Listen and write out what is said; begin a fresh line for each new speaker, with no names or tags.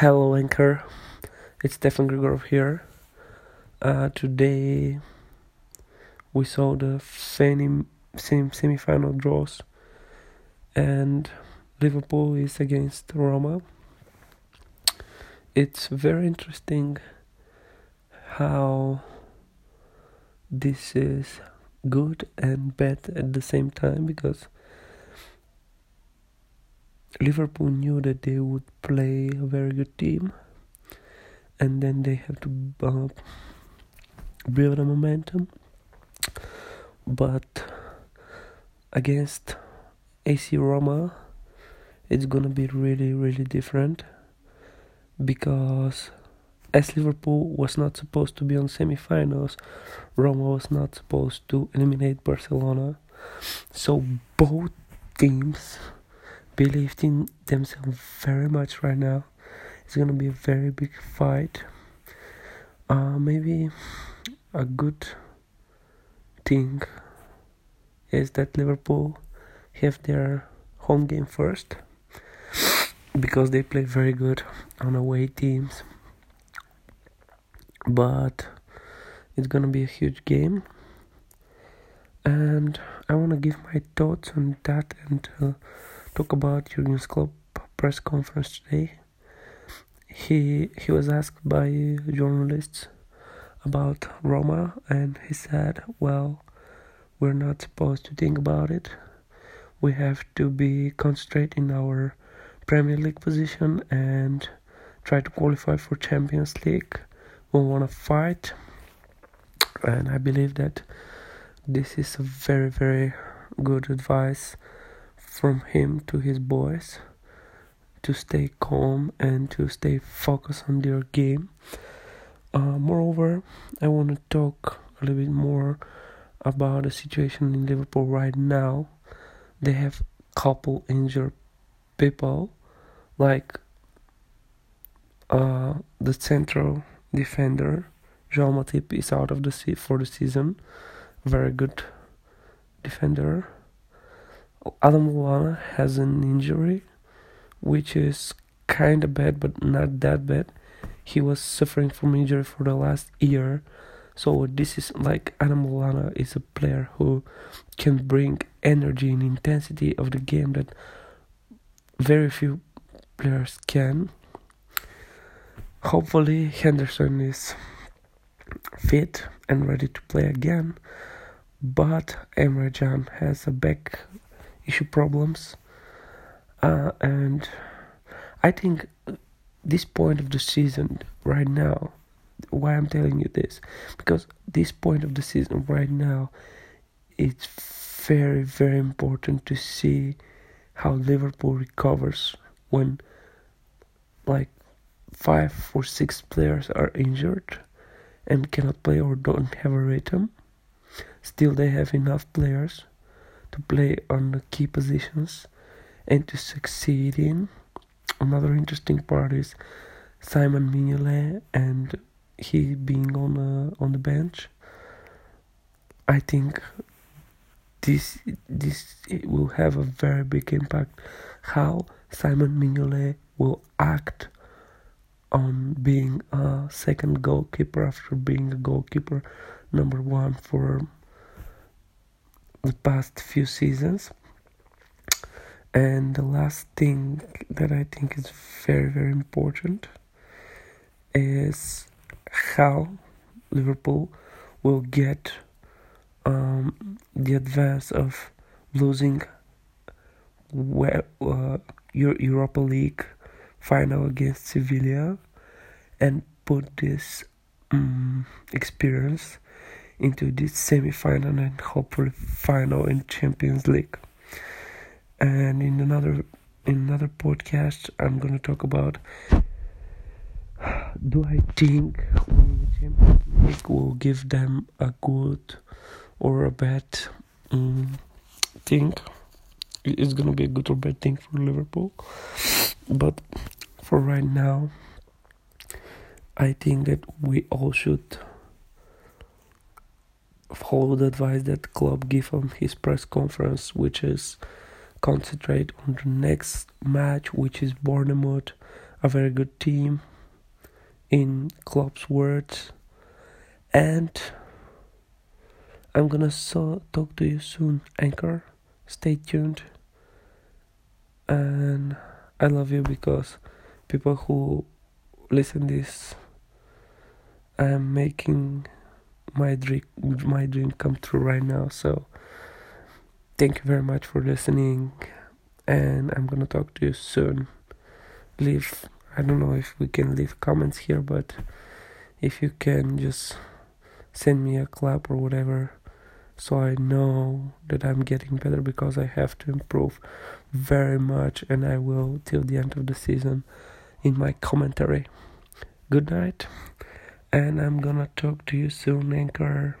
Hello, Anchor. It's Stefan Grigorov here. Uh, today we saw the semi semi-final draws, and Liverpool is against Roma. It's very interesting how this is good and bad at the same time because Liverpool knew that they would play a very good team, and then they have to uh, build a momentum. But against AC Roma, it's gonna be really, really different because as Liverpool was not supposed to be on semi-finals, Roma was not supposed to eliminate Barcelona. So both teams believed in themselves very much right now. It's gonna be a very big fight. Uh, maybe a good thing is that Liverpool have their home game first because they play very good on away teams. But it's gonna be a huge game, and I wanna give my thoughts on that and. Uh, talk about Jurgen Klopp press conference today. He he was asked by journalists about Roma, and he said, "Well, we're not supposed to think about it. We have to be concentrate in our Premier League position and try to qualify for Champions League. We want to fight." And I believe that this is a very very good advice from him to his boys to stay calm and to stay focused on their game. Uh, moreover, I want to talk a little bit more about the situation in Liverpool right now. They have couple injured people, like uh, the central defender Joël Matip is out of the sea for the season. Very good defender. Adam Lallana has an injury, which is kind of bad, but not that bad. He was suffering from injury for the last year, so this is like Adam Lallana is a player who can bring energy and intensity of the game that very few players can. Hopefully, Henderson is fit and ready to play again, but Emre Can has a back issue problems. Uh, and I think this point of the season right now why I'm telling you this because this point of the season right now it's very very important to see how Liverpool recovers when like five or six players are injured and cannot play or don't have a rhythm. Still they have enough players to play on the key positions and to succeed in. Another interesting part is Simon Mignolet and he being on the on the bench. I think this this will have a very big impact how Simon Mignolet will act on being a second goalkeeper after being a goalkeeper number one for the past few seasons. And the last thing that I think is very, very important is how Liverpool will get um, the advance of losing uh, Europa League final against Sevilla and put this um, experience into this semi-final and hopefully final in Champions League. And in another in another podcast, I'm gonna talk about do I think winning Champions League will give them a good or a bad um, thing? It's gonna be a good or bad thing for Liverpool, but for right now, I think that we all should follow the advice that Klopp gave on his press conference, which is concentrate on the next match, which is Bournemouth a very good team in Klopp's words. And I'm gonna so talk to you soon anchor. Stay tuned. And I love you because people who listen this I'm making my dream my dream come true right now. So thank you very much for listening and I'm gonna talk to you soon. Leave I don't know if we can leave comments here but if you can just send me a clap or whatever so I know that I'm getting better because I have to improve very much and I will till the end of the season in my commentary. Good night and I'm gonna talk to you soon, Anchor.